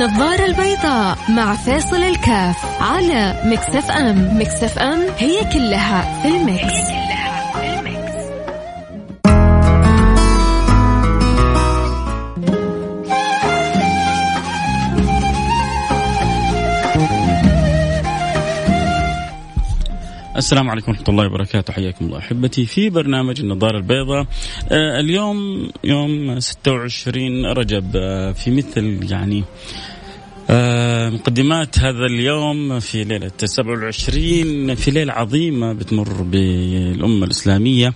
النظارة البيضاء مع فاصل الكاف على Mix FM. Mix FM هي كلها في ال mix, هي كلها في ال mix. السلام عليكم ورحمة الله وبركاته. حياكم الله أحبتي في برنامج النظارة البيضاء. آه اليوم يوم 26 رجب آه في مثل يعني مقدمات هذا اليوم في ليلة 27 في ليلة عظيمة بتمر بالأمة الإسلامية.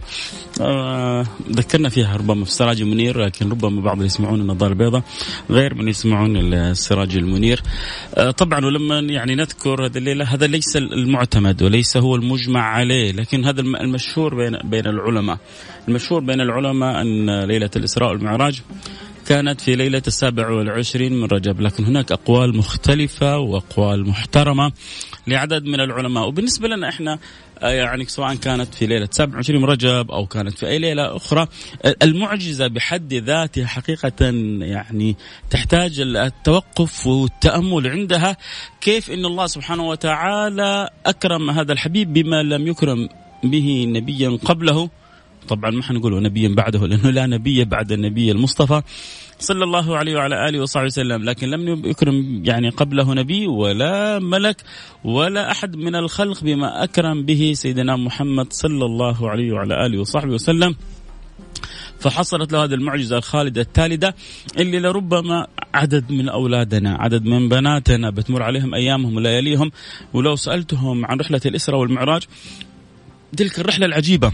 آه ذكرنا فيها ربما في السراج المنير لكن ربما بعض يسمعون النظارة البيضاء غير من يسمعون السراج المنير. آه طبعا ولما يعني نذكر هذه الليلة هذا ليس المعتمد وليس هو المجمع عليه لكن هذا المشهور بين بين العلماء. المشهور بين العلماء أن ليلة الإسراء والمعراج كانت في ليلة السابع والعشرين من رجب لكن هناك أقوال مختلفة وأقوال محترمة لعدد من العلماء. وبالنسبة لنا إحنا آه، يعني سواء كانت في ليلة 27 من رجب أو كانت في أي ليلة أخرى المعجزة بحد ذاتها حقيقة يعني تحتاج التوقف والتأمل عندها كيف أن الله سبحانه وتعالى أكرم هذا الحبيب بما لم يكرم به نبيا قبله. طبعا ما حنقول نبيا بعده لأنه لا نبي بعد النبي المصطفى صلى الله عليه وعلى آله وصحبه وسلم. لكن لم يكرم يعني قبله نبي ولا ملك ولا أحد من الخلق بما أكرم به سيدنا محمد صلى الله عليه وعلى آله وصحبه وسلم. فحصلت له هذه المعجزة الخالدة التالدة اللي لربما عدد من أولادنا عدد من بناتنا بتمر عليهم أيامهم ولياليهم ولو سألتهم عن رحلة الإسراء والمعراج تلك الرحلة العجيبة.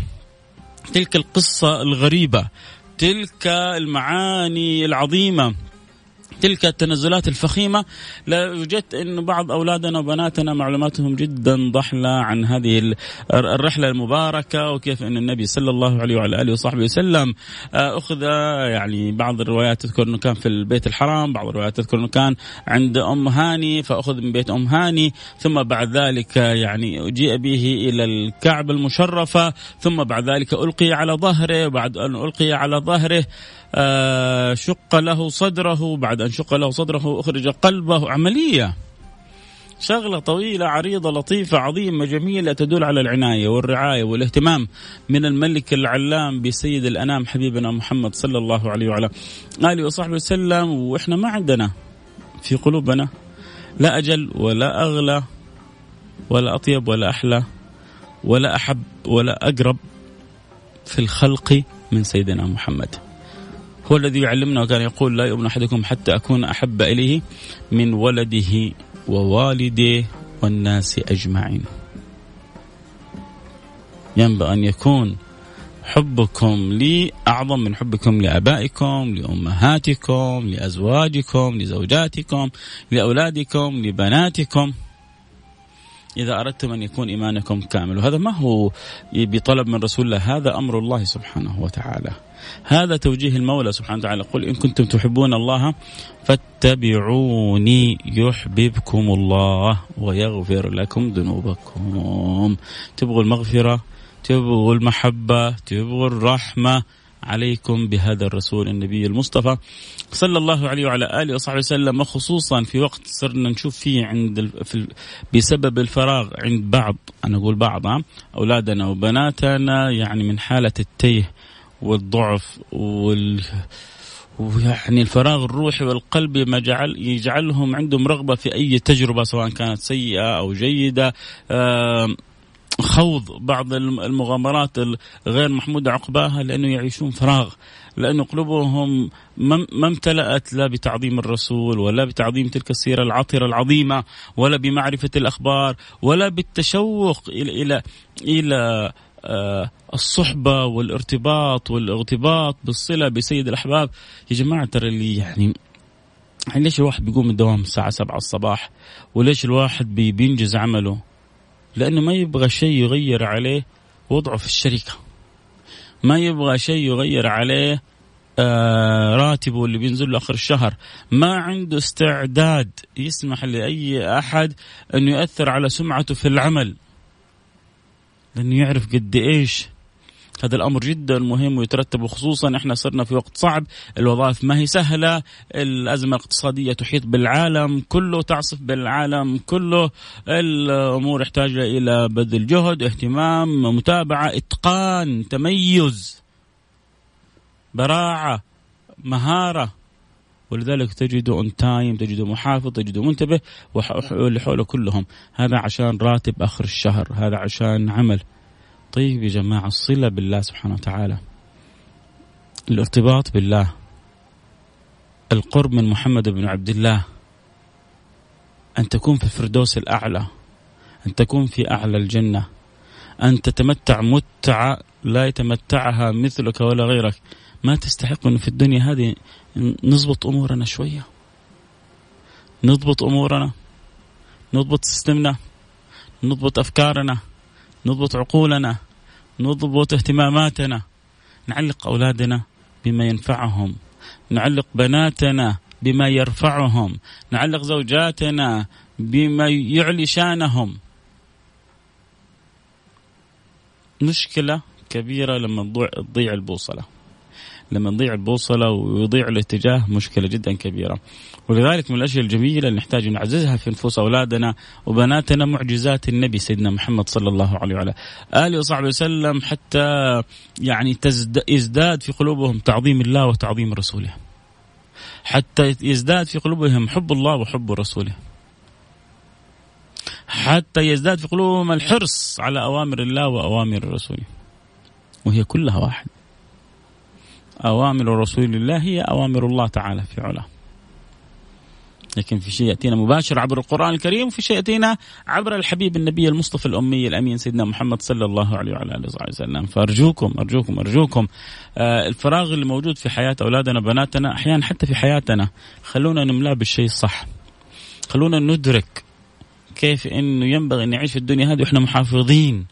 تلك القصة الغريبة تلك المعاني العظيمة. تلك التنزلات الفخيمة. وجدت أن بعض أولادنا وبناتنا معلوماتهم جدا ضحلة عن هذه الرحلة المباركة وكيف أن النبي صلى الله عليه وعلى آله وصحبه وسلم آه، أخذ يعني بعض الروايات تذكر أنه كان في البيت الحرام بعض الروايات تذكر أنه كان عند أم هاني فأخذ من بيت أم هاني ثم بعد ذلك يعني جيء به إلى الكعبة المشرفة ثم بعد ذلك ألقي على ظهره وبعد أن ألقي على ظهره آه، شق له صدره بعد أن شق له صدره أخرج قلبه عملية. شغلة طويلة عريضة لطيفة عظيمة جميلة تدل على العناية والرعاية والاهتمام من الملك العلام بسيد الأنام حبيبنا محمد صلى الله عليه وعلى آله وصحبه وسلم. وإحنا ما عندنا في قلوبنا لا أجل ولا أغلى ولا أطيب ولا أحلى ولا أحب ولا أقرب في الخلق من سيدنا محمد. هو الذي يعلمنا وكان يقول لا يؤمن أحدكم حتى أكون أحب إليه من ولده ووالده والناس أجمعين. ينبغي أن يكون حبكم لي أعظم من حبكم لآبائكم، لأمهاتكم، لأزواجكم، لزوجاتكم، لأولادكم، لبناتكم. إذا أردتم أن يكون إيمانكم كامل. وهذا ما هو بطلب من رسول الله هذا أمر الله سبحانه وتعالى. هذا توجيه المولى سبحانه وتعالى. قل إن كنتم تحبون الله فاتبعوني يحببكم الله ويغفر لكم ذنوبكم. تبغوا المغفرة تبغوا المحبة تبغوا الرحمة عليكم بهذا الرسول النبي المصطفى صلى الله عليه وعلى آله وصحبه وسلم. وخصوصا في وقت صرنا نشوف فيه عند في بسبب الفراغ عند بعض أنا أقول بعض أولادنا وبناتنا يعني من حالة التيه والضعف وال ويعني الفراغ الروحي والقلبي ما جعل يجعلهم عندهم رغبة في أي تجربة سواء كانت سيئة أو جيدة خوض بعض المغامرات الغير محمودة عقباها لأنه يعيشون فراغ لأن قلوبهم ما امتلأت لا بتعظيم الرسول ولا بتعظيم تلك السيرة العطرة العظيمة ولا بمعرفة الأخبار ولا بالتشوق إلى إلى إلى آه، الصحبة والارتباط والاغتباط بالصلة بسيد الأحباب. يا جماعة ترى اللي يعني ليش الواحد بيقوم من الدوام الساعة 7 الصباح وليش الواحد بينجز عمله؟ لأنه ما يبغى شيء يغير عليه وضعه في الشركة. ما يبغى شيء يغير عليه آه راتبه اللي بينزل له آخر الشهر. ما عنده استعداد يسمح لأي أحد أنه يؤثر على سمعته في العمل. لأنه يعرف قد إيش هذا الأمر جدا مهم ويترتب خصوصا إحنا صرنا في وقت صعب الوظائف ما هي سهلة الأزمة الاقتصادية تحيط بالعالم كله تعصف بالعالم كله الأمور يحتاج إلى بذل جهد اهتمام متابعة إتقان تميز براعة مهارة. ولذلك تجده on time تجده محافظ تجده منتبه واللي حوله كلهم. هذا عشان راتب آخر الشهر هذا عشان عمل. طيب يا جماعة الصلة بالله سبحانه وتعالى. الارتباط بالله. القرب من محمد بن عبد الله. أن تكون في الفردوس الأعلى. أن تكون في أعلى الجنة. أن تتمتع متعه لا يتمتعها مثلك ولا غيرك. ما تستحق إنه في الدنيا هذه نضبط أمورنا شوية. نضبط أمورنا. نضبط سيستمنا. نضبط أفكارنا. نضبط عقولنا نضبط اهتماماتنا نعلق أولادنا بما ينفعهم نعلق بناتنا بما يرفعهم نعلق زوجاتنا بما يعلي شانهم. مشكلة كبيرة لما تضيع البوصلة. لما نضيع البوصلة ويضيع الاتجاه مشكلة جدا كبيرة. ولذلك من الأشياء الجميلة اللي نحتاج نعززها في نفوس أولادنا وبناتنا معجزات النبي سيدنا محمد صلى الله عليه وعلى آله وصحبه وسلم حتى يعني يزداد في قلوبهم تعظيم الله وتعظيم رسوله. حتى يزداد في قلوبهم حب الله وحب رسوله. حتى يزداد في قلوبهم الحرص على أوامر الله وأوامر رسوله. وهي كلها واحد. أوامر رسول الله هي أوامر الله تعالى في علاه. لكن في شيء يأتينا مباشر عبر القرآن الكريم وفي شيء يأتينا عبر الحبيب النبي المصطفى الأمي الأمين سيدنا محمد صلى الله عليه وعلى آله وصحبه وسلم. فأرجوكم أرجوكم أرجوكم آه الفراغ اللي موجود في حياة أولادنا بناتنا أحيانا حتى في حياتنا خلونا نملاه بالشيء الصح. خلونا ندرك كيف إنه ينبغي أن نعيش في الدنيا هذه وإحنا محافظين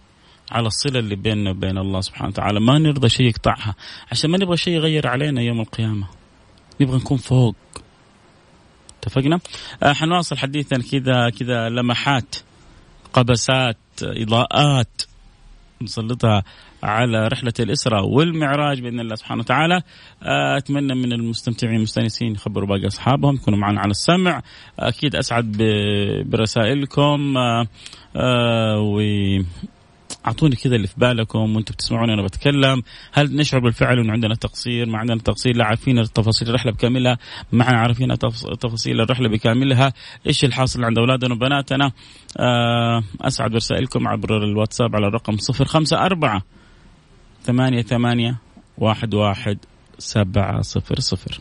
على الصلة اللي بيننا وبين الله سبحانه وتعالى. ما نرضى شيء يقطعها. عشان ما نبغى شيء يغير علينا يوم القيامة. نبغى نكون فوق. اتفقنا؟ آه حنواصل حديثنا كذا كذا لمحات قبسات إضاءات. نسلطها على رحلة الإسراء والمعراج بإذن الله سبحانه وتعالى. آه، أتمنى من المستمتعين المستانسين يخبروا باقي أصحابهم يكونوا معنا على السمع. أكيد أسعد برسائلكم. آه، آه، و أعطوني كذا اللي في بالكم وأنتم بتسمعوني أنا بتكلم. هل نشعر بالفعل إنه عندنا تقصير؟ ما عندنا تقصير لا عارفين تفاصيل الرحلة بكاملها. ما عارفين تفاصيل الرحلة بكاملها. إيش الحاصل عند أولادنا وبناتنا؟ آه، أسعد برسائلكم عبر الواتساب على الرقم 054 ثمانية ثمانية واحد واحد سبعة صفر صفر.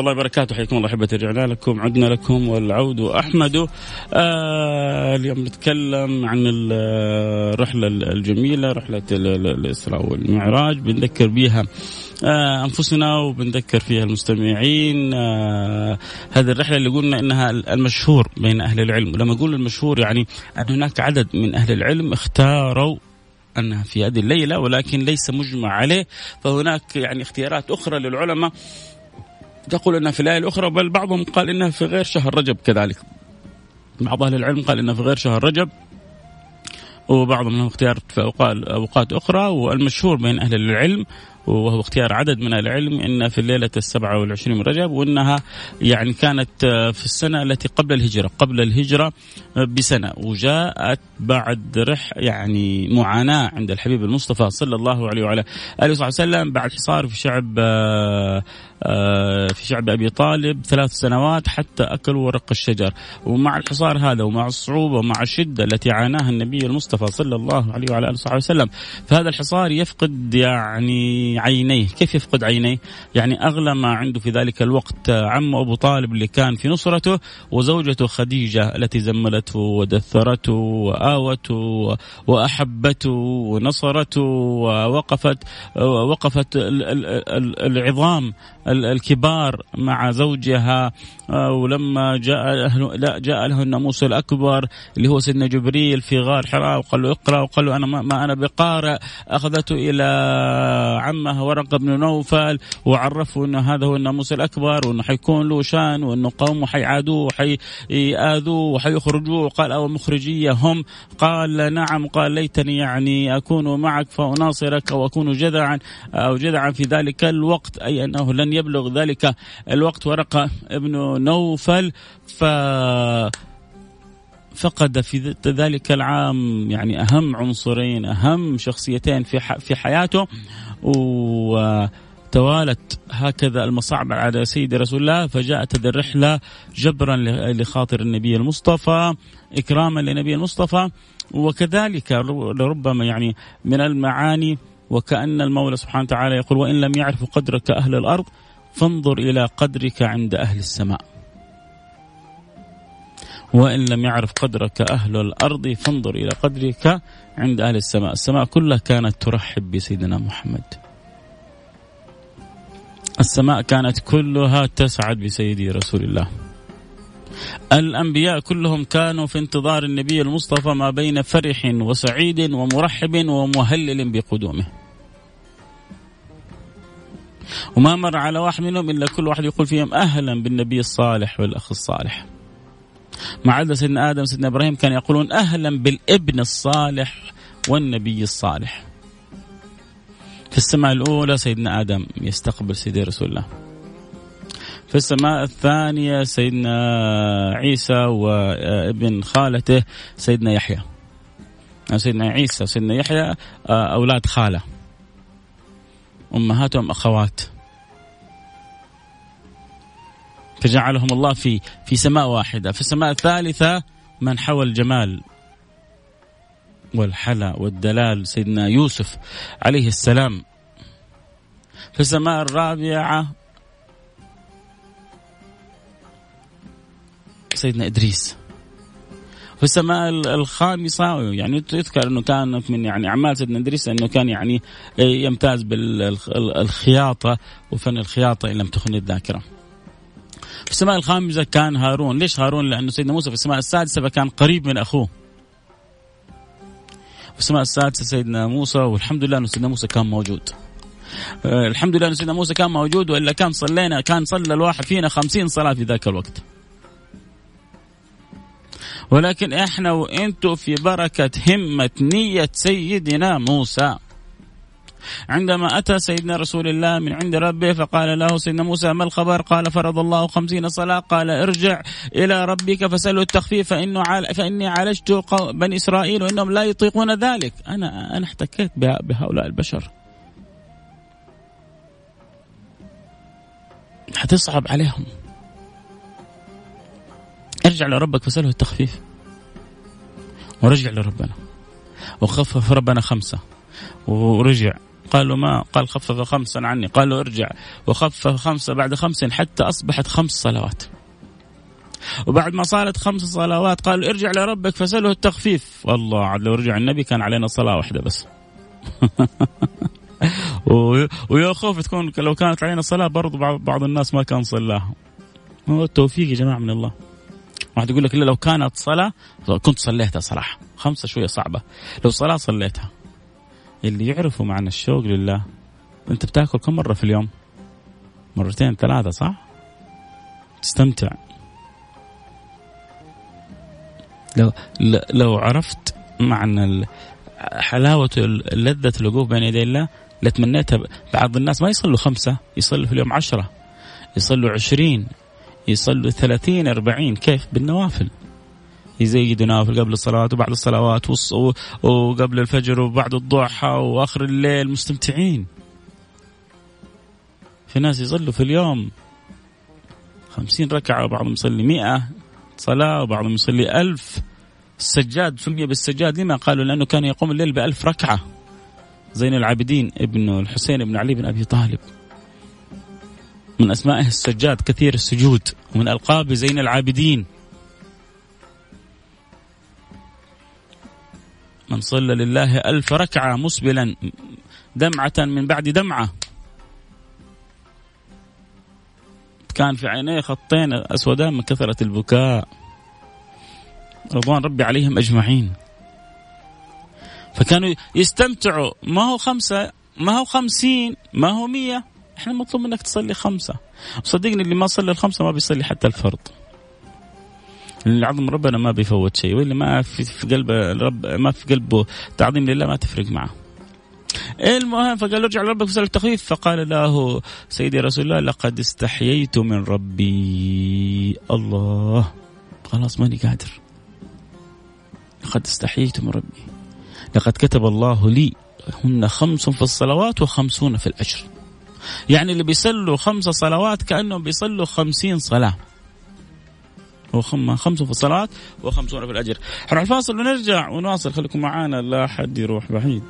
الله وبركاته. حياكم الله أحبتي رجعنا لكم عدنا لكم والعود أحمد. آه اليوم نتكلم عن الرحلة الجميلة رحلة الإسراء والمعراج. بنذكر بها آه أنفسنا وبنذكر فيها المستمعين. آه هذه الرحلة اللي قلنا إنها المشهور بين أهل العلم. ولما أقول المشهور يعني أن هناك عدد من أهل العلم اختاروا أنها في هذه الليلة ولكن ليس مجمع عليه. فهناك يعني اختيارات أخرى للعلماء. تقول انها في الليالي الأخرى بل بعضهم قال انها في غير شهر رجب كذلك. بعض أهل العلم قال انها في غير شهر رجب وبعضهم لهم اختيار في أوقات أخرى والمشهور بين أهل العلم وهو اختيار عدد من العلم إن في الليلة السبعة والعشرين من رجب وإنها يعني كانت في السنة التي قبل الهجرة قبل الهجرة بسنة. وجاءت بعد رح يعني معاناة عند الحبيب المصطفى صلى الله عليه وعلى آله وصحبه وسلم بعد حصار في شعب آه، في شعب أبي طالب ثلاث سنوات حتى اكلوا ورق الشجر. ومع الحصار هذا ومع الصعوبة ومع الشدة التي عاناها النبي المصطفى صلى الله عليه وعلى آله وصحبه وسلم فهذا الحصار يفقد يعني عينيه كيف يفقد عينيه؟ يعني أغلى ما عنده في ذلك الوقت عمه أبو طالب اللي كان في نصرته وزوجته خديجة التي زملته ودثرته وآوته وأحبته ونصرته ووقفت وقفت العظام الكبار مع زوجها ولما جاء لا جاء له الناموس الأكبر اللي هو سيدنا جبريل في غار حراء وقال له اقرأ وقال له أنا ما أنا بقارئ أخذته إلى عمه ورقه بن نوفل وعرفه انه هذا هو الناموس الأكبر وإنه حيكون له شان وإنه قومه حيعادوه وحيآذوه وحيخرجوه. وقال أو مخرجية هم؟ قال نعم. قال ليتني يعني أكون معك فأناصرك واكون جذعا أو جذعا في ذلك الوقت أي أنه لن يبلغ ذلك الوقت ورقة ابن نوفل. ف فقد في ذلك العام يعني أهم عنصرين أهم شخصيتين في في حياته. وتوالت هكذا المصاعب على سيد رسول الله فجاءت هذه الرحلة جبرا لخاطر النبي المصطفى إكراما للنبي المصطفى. وكذلك لربما يعني من المعاني وكأن المولى سبحانه وتعالى يقول وإن لم يعرفوا قدرك أهل الأرض فانظر إلى قدرك عند أهل السماء. وإن لم يعرف قدرك أهل الأرض فانظر إلى قدرك عند أهل السماء. السماء كلها كانت ترحب بسيدنا محمد. السماء كانت كلها تسعد بسيدي رسول الله. الأنبياء كلهم كانوا في انتظار النبي المصطفى ما بين فرح وسعيد ومرحب ومهلل بقدومه. وما مر على واحد منهم إلا كل واحد يقول فيهم أهلا بالنبي الصالح والأخ الصالح. ما عدا سيدنا آدم سيدنا إبراهيم كانوا يقولون أهلا بالابن الصالح والنبي الصالح. في السماء الأولى سيدنا آدم يستقبل سيدي رسول الله. في السماء الثانية سيدنا عيسى وابن خالته سيدنا يحيى. سيدنا عيسى وسيدنا يحيى آه، أولاد خالة. أمهاتهم فجعلهم الله في في سماء واحدة. في السماء الثالثة من حوى الجمال والحلا والدلال سيدنا يوسف عليه السلام. في السماء الرابعة سيدنا إدريس. في السماء الخامسة يعني يذكر أنه كانت من يعني أعمال سيدنا إدريس أنه كان يعني يمتاز بالخياطة وفن الخياطة إن لم تخن الذاكرة. في السماء الخامسة كان هارون. ليش هارون؟ لأنه سيدنا موسى في السماء السادسة فكان قريب من أخوه. في السماء السادسة سيدنا موسى والحمد لله أنه سيدنا موسى كان موجود. آه، الحمد لله أن سيدنا موسى كان موجود وإلا كان صلينا كان صلى الواحد فينا خمسين صلاة في ذاك الوقت. ولكن إحنا وأنتم في بركة همة نية سيدنا موسى. عندما أتى سيدنا رسول الله من عند ربه فقال له سيدنا موسى ما الخبر؟ قال فرض الله خمسين صلاة. قال ارجع إلى ربك فسأله التخفيف فإنه عال فإني عالجت بني إسرائيل وإنهم لا يطيقون ذلك. أنا أنا احتكيت بهؤلاء البشر. حتصعب عليهم. ارجع لربك فسأله التخفيف. ورجع لربنا. وخفف ربنا خمسة. ورجع. قالوا ما قال خفف خمسا عني. قالوا ارجع. وخفف خمسة بعد خمس حتى أصبحت خمس صلوات. وبعد ما صارت خمس صلوات قالوا ارجع لربك فسأله التخفيف. والله عاد لو رجع النبي كان علينا صلاة واحدة بس. ويا خوف تكون لو كانت علينا صلاة برضو بعض الناس ما كان صلاها. هو التوفيق يا جماعة من الله. واحد يقول لك لو كانت صلاة كنت صليتها صراحة. خمسة شوية صعبة. لو صلاة صليتها. اللي يعرفوا معنى الشوق لله انت بتاكل كم مرة في اليوم؟ مرتين ثلاثة صح؟ تستمتع لو لو عرفت معنى حلاوة لذة الوقوف بين يدي الله لتمنيتها بعض الناس ما يصلوا خمسة يصلوا في اليوم عشرة يصلوا عشرين يصلوا ثلاثين أربعين كيف بالنوافل يزيدوا نوافل قبل الصلاة وبعد الصلوات وقبل الفجر وبعد الضحى وآخر الليل مستمتعين. في ناس يصلوا في اليوم خمسين ركعة وبعضهم يصلي مئة صلاة وبعضهم يصلي ألف. السجاد سمي بالسجاد لما قالوا؟ لأنه كان يقوم الليل بألف ركعة. زين العابدين ابن الحسين بن علي بن أبي طالب. من أسمائه السجاد كثير السجود ومن ألقاب زين العابدين. من صلى لله ألف ركعة مسبلا دمعة من بعد دمعة. كان في عينيه خطين أسودان من كثرة البكاء. رضوان ربي عليهم أجمعين. فكانوا يستمتعوا. ما هو خمسة؟ ما هو خمسين؟ ما هو مية؟ إحنا مطلوب منك تصلي خمسة. صدقني اللي ما صلى الخمسة ما بيصلي حتى الفرض. اللي عظم ربنا ما بيفوت شيء واللي ما في, في قلبه رب ما في قلبه تعظيم لله ما تفرق معه. المهم فقال ارجع لربك وسأل التخفيف فقال له سيدي رسول الله لقد استحييت من ربي. الله. خلاص ماني قادر. لقد استحييت من ربي. لقد كتب الله لي هن خمس في الصلوات وخمسون في الأجر. يعني اللي بيصلوا خمس صلوات كأنهم بيصلوا خمسين صلاة. وخم خمس في الصلاة وخمسون في الأجر. حنروح الفاصل ونرجع ونواصل. خليكم معانا لا حد يروح بعيد.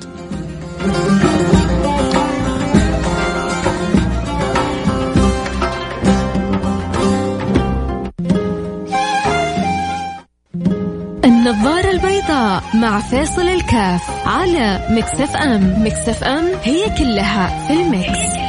النظارة البيضاء مع فاصل الكاف على Mix FM. Mix FM هي كلها في ال mix,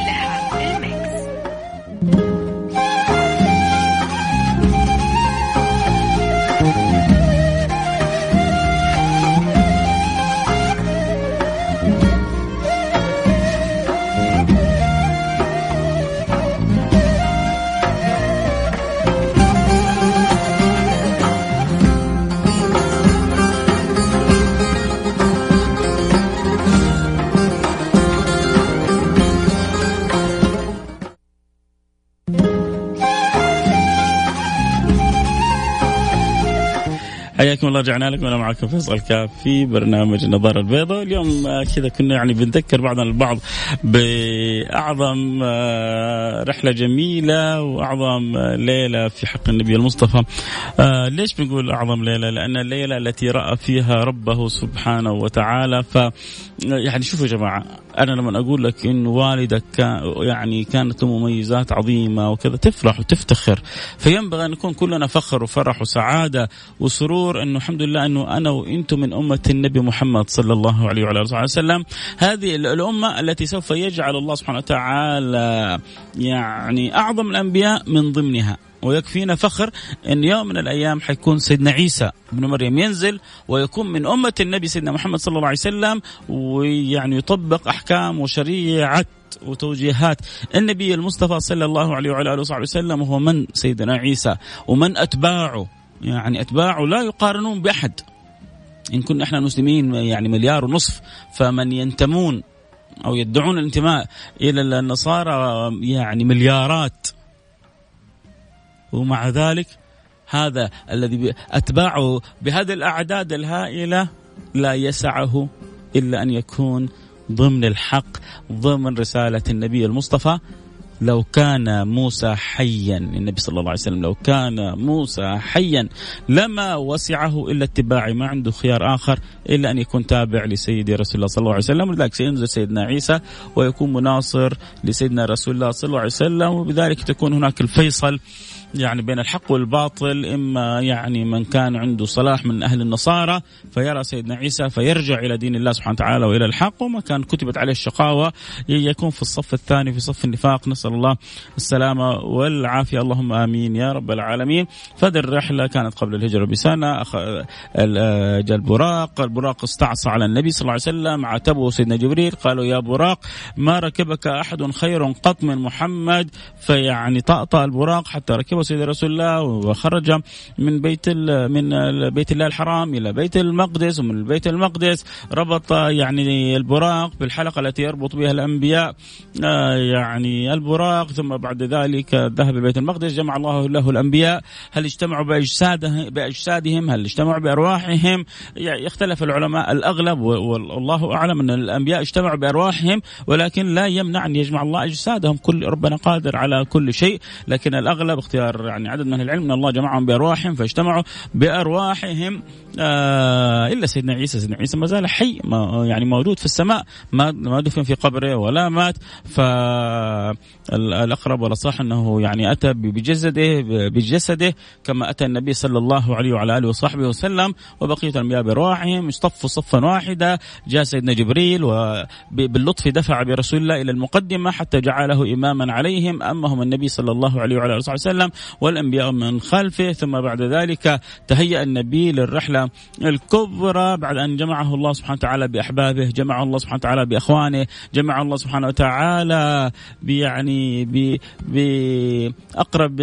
حياكم الله رجعنا لكم. أنا معكم فيصل كاف في برنامج النظاره البيضاء اليوم آه، كذا كنا يعني بنذكر بعضنا البعض بأعظم آه، رحلة جميلة وأعظم آه، ليلة في حق النبي المصطفى. ليش بنقول أعظم ليلة؟ لأن الليلة التي رأى فيها ربه سبحانه وتعالى. ف يعني شوفوا يا جماعة أنا لما أقول لك إن والدك كان يعني كانت له مميزات عظيمة وكذا تفرح وتفتخر. فينبغي أن نكون كلنا فخر وفرح وسعادة وسرور أنه الحمد لله أنه أنا وإنتم من أمة النبي محمد صلى الله عليه وعلى آله وسلم. هذه الأمة التي سوف يجعل الله سبحانه وتعالى يعني أعظم الأنبياء من ضمنها. ويكفينا فخر أن يوم من الأيام حيكون سيدنا عيسى ابن مريم ينزل ويكون من أمة النبي سيدنا محمد صلى الله عليه وسلم ويعني يطبق أحكام وشريعة وتوجيهات. النبي المصطفى صلى الله عليه وعلى آله وصحبه وسلم وهو من سيدنا عيسى ومن أتباعه يعني اتباعه لا يقارنون بأحد. إن كنا إحنا المسلمين يعني مليار ونصف فمن ينتمون أو يدعون الانتماء إلى النصارى يعني مليارات. ومع ذلك هذا الذي أتباعه بهذه الأعداد الهائلة لا يسعه إلا أن يكون ضمن الحق ضمن رسالة النبي المصطفى لو كان موسى حيا النبي صلى الله عليه وسلم لو كان موسى حيا لما وسعه الا اتباعي ما عنده خيار آخر إلا أن يكون تابع لسيدي رسول الله صلى الله عليه وسلم. ولذلك سينزل سيدنا عيسى ويكون مناصر لسيدنا رسول الله صلى الله عليه وسلم وبذلك تكون هناك الفيصل يعني بين الحق والباطل إما يعني من كان عنده صلاح من أهل النصارى فيرى سيدنا عيسى فيرجع إلى دين الله سبحانه وتعالى وإلى الحق وما كان كتبت عليه الشقاوة يكون في الصف الثاني في صف النفاق. نسأل الله السلامة والعافية. اللهم آمين يا رب العالمين. فهذه الرحلة كانت قبل الهجرة بسنة. أخ... جاء البراق. البراق استعصى على النبي صلى الله عليه وسلم عاتبه سيدنا جبريل قالوا يا براق ما ركبك أحد خير قط من محمد؟ فيعني طأطأ البراق حتى ركبه. سيدنا رسول الله وخرج من بيت من بيت الله الحرام إلى بيت المقدس ومن البيت المقدس ربط يعني البراق بالحلقة التي يربط بها الأنبياء آه، يعني البراق ثم بعد ذلك ذهب بيت المقدس جمع الله له الأنبياء. هل اجتمعوا باجسادهم بأجسادهم؟ هل اجتمعوا بأرواحهم؟ يعني يختلف العلماء الأغلب والله أعلم أن الأنبياء اجتمعوا بأرواحهم ولكن لا يمنع أن يجمع الله أجسادهم. كل ربنا قادر على كل شيء لكن الأغلب اختيار يعني عدد من العلم أن الله جمعهم بأرواحهم فاجتمعوا بأرواحهم آه إلا سيدنا عيسى. سيدنا عيسى ما زال حي ما يعني موجود في السماء ما ما دفن في قبره ولا مات. فالاقرب والاصح أنه يعني أتى بجسده بجسده كما أتى النبي صلى الله عليه وعلى آله وصحبه وسلم. وبقية الأنبياء برواحهم اصطفوا صفا واحدا جاء سيدنا جبريل وباللطف دفع برسول الله إلى المقدمة حتى جعله إماما عليهم. امهم النبي صلى الله عليه وعلى آله وسلم والأنبياء من خلفه. ثم بعد ذلك تهيأ النبي للرحلة الكبرى بعد أن جمعه الله سبحانه وتعالى بأحبابه جمعه الله سبحانه وتعالى بإخوانه جمع الله سبحانه وتعالى يعني باقرب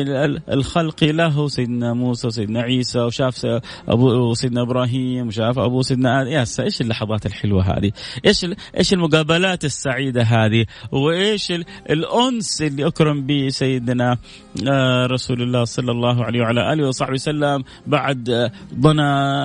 الخلق له سيدنا موسى وسيدنا عيسى وشاف ابو سيدنا إبراهيم وشاف أبو سيدنا آدم يا إيش اللحظات الحلوة هذه؟ إيش إيش المقابلات السعيدة هذه؟ وإيش الأنس اللي أكرم به سيدنا آه، رسول الله صلى الله عليه وعلى آله وصحبه وسلم بعد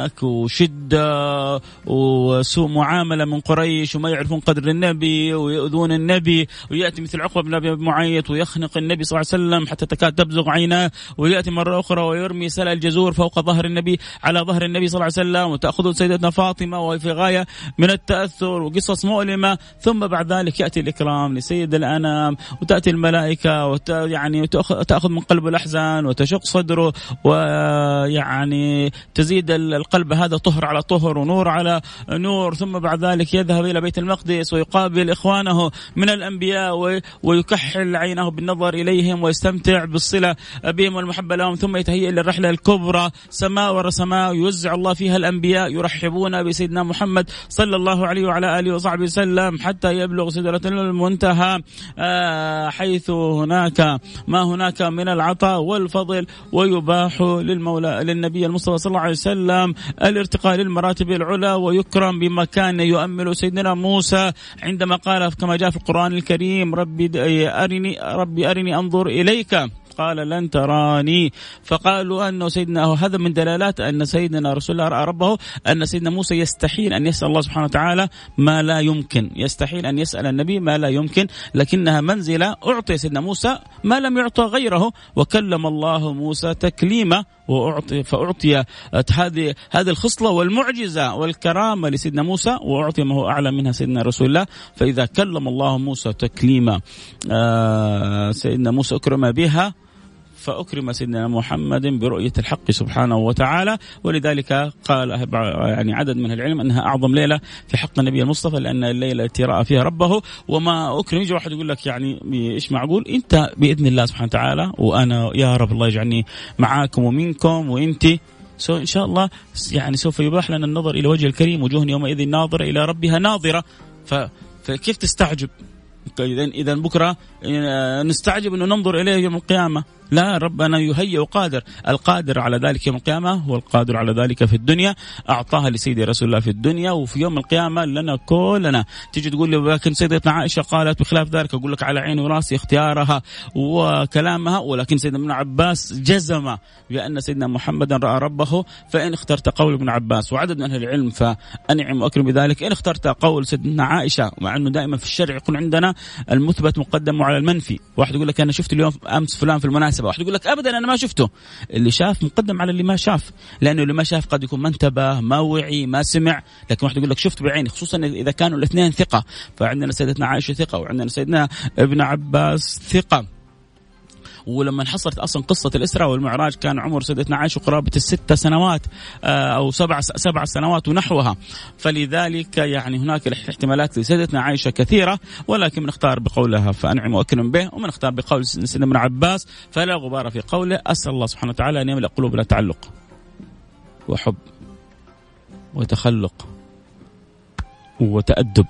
ضنك وشدة وسوء معاملة من قريش وما يعرفون قدر النبي ويؤذون النبي ويأتي مثل عقبة بن أبي معيط ويخنق النبي صلى الله عليه وسلم حتى تكاد تبزغ عيناه ويأتي مرة أخرى ويرمي سلع الجزور فوق ظهر النبي على ظهر النبي صلى الله عليه وسلم وتأخذه سيدتنا فاطمة وهي في غاية من التأثر وقصص مؤلمة. ثم بعد ذلك يأتي الإكرام لسيد الأنام وتأتي الملائكة وت يعني تأخذ من قلبه الأحزان وتشق صدره ويعني تزيد القلب هذا طهر على طهر ونور على نور ثم بعد ذلك يذهب إلى بيت المقدس ويقابل إخوانه من الأنبياء ويكحل عينه بالنظر إليهم ويستمتع بالصلة بهم والمحبة لهم ثم يتهيأ للرحله الكبرى. سماء ورا سماء يوزع الله فيها الأنبياء يرحبون بسيدنا محمد صلى الله عليه وعلى آله وصحبه وسلم حتى يبلغ سدرة المنتهى. آه، حيث هناك ما هناك من العطاء والفضل ويباح للمولى للنبي المصطفى صلى الله عليه وسلم. الارتقاء للمراتب العلى ويكرم بما كان يؤمل سيدنا موسى عندما قال كما جاء في القرآن الكريم ربي أرني ربي أرني أنظر إليك. قال لن تراني. فقالوا انه سيدنا هذا من دلالات أن سيدنا رسول الله رأى ربه أن سيدنا موسى يستحيل أن يسأل الله سبحانه وتعالى ما لا يمكن. يستحيل أن يسأل النبي ما لا يمكن لكنها منزلة أعطي سيدنا موسى ما لم يعطى غيره. وكلم الله موسى تكليما واعطي فأعطي هذه هذه الخصلة والمعجزة والكرامة لسيدنا موسى واعطي ما هو أعلى منها سيدنا رسول الله. فإذا كلم الله موسى تكليما آه سيدنا موسى أكرم بها فأكرم سيدنا محمد برؤية الحق سبحانه وتعالى. ولذلك قال يعني عدد من العلم أنها أعظم ليلة في حق النبي المصطفى لأن الليلة التي رأى فيها ربه. وما أكرم يجي واحد يقول لك يعني إيش معقول أنت بإذن الله سبحانه وتعالى وأنا يا رب الله يجعلني معاكم ومنكم وأنت. سو إن شاء الله يعني سوف يباح لنا النظر إلى وجه الكريم وجوه يومئذ ناظرة إلى ربها ناظرة. ف فكيف تستعجب؟ اذا بكرة آه، نستعجب أنه ننظر إليه يوم القيامة. لا ربنا يهيئ وقادر القادر على ذلك يوم القيامة هو القادر على ذلك في الدنيا. أعطاها لسيدي رسول الله في الدنيا. وفي يوم القيامة لنا كلنا. تيجي تقول لي لكن سيدتنا عائشة قالت بخلاف ذلك أقول لك على عيني وراسي اختيارها وكلامها. ولكن سيدنا ابن عباس جزم بأن سيدنا محمدا رأى ربه. فإن اخترت قول ابن عباس وعدد من أهل العلم فأنعم وأكرم بذلك. إن اخترت قول سيدنا عائشة مع أنه دائما في الشرع يكون عندنا المثبت مقدم على المنفي. واحد يقول لك أنا شفت اليوم أمس فلان في المناسبة. المناسبه واحد يقول لك ابدا أنا ما شفته. اللي شاف مقدم على اللي ما شاف لأنه اللي ما شاف قد يكون ما انتبه ما وعي ما سمع. لكن واحد يقول لك شفت بعيني خصوصا إذا كانوا الاثنين ثقة. فعندنا سيدتنا عائشة ثقة وعندنا سيدنا ابن عباس ثقة. ولما حصلت أصلا قصة الإسراء والمعراج كان عمر سيدتنا عائشه قرابه الست سنوات آه، أو سبع سبع سنوات ونحوها. فلذلك يعني هناك احتمالات لسيدتنا عائشه كثيرة ولكن بنختار بقولها فأنعم واكرم به وبنختار بقول سيدنا ابن عباس فلا غبار في قوله أسأل الله سبحانه وتعالى أن يملأ قلوبنا تعلق وحب وتخلق وتأدب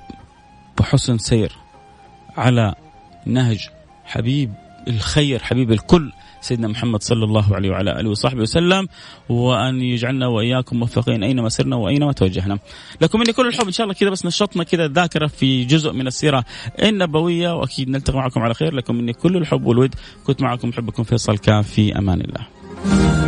وحسن سير على نهج حبيب الخير حبيب الكل سيدنا محمد صلى الله عليه وعلى آله وصحبه وسلم وأن يجعلنا وإياكم موفقين أينما سرنا وأينما توجهنا. لكم مني كل الحب إن شاء الله كذا بس نشطنا كذا الذاكره في جزء من السيرة النبوية وأكيد نلتقي معكم على خير لكم مني كل الحب والود كنت معكم محبكم فيصل كاف في أمان الله.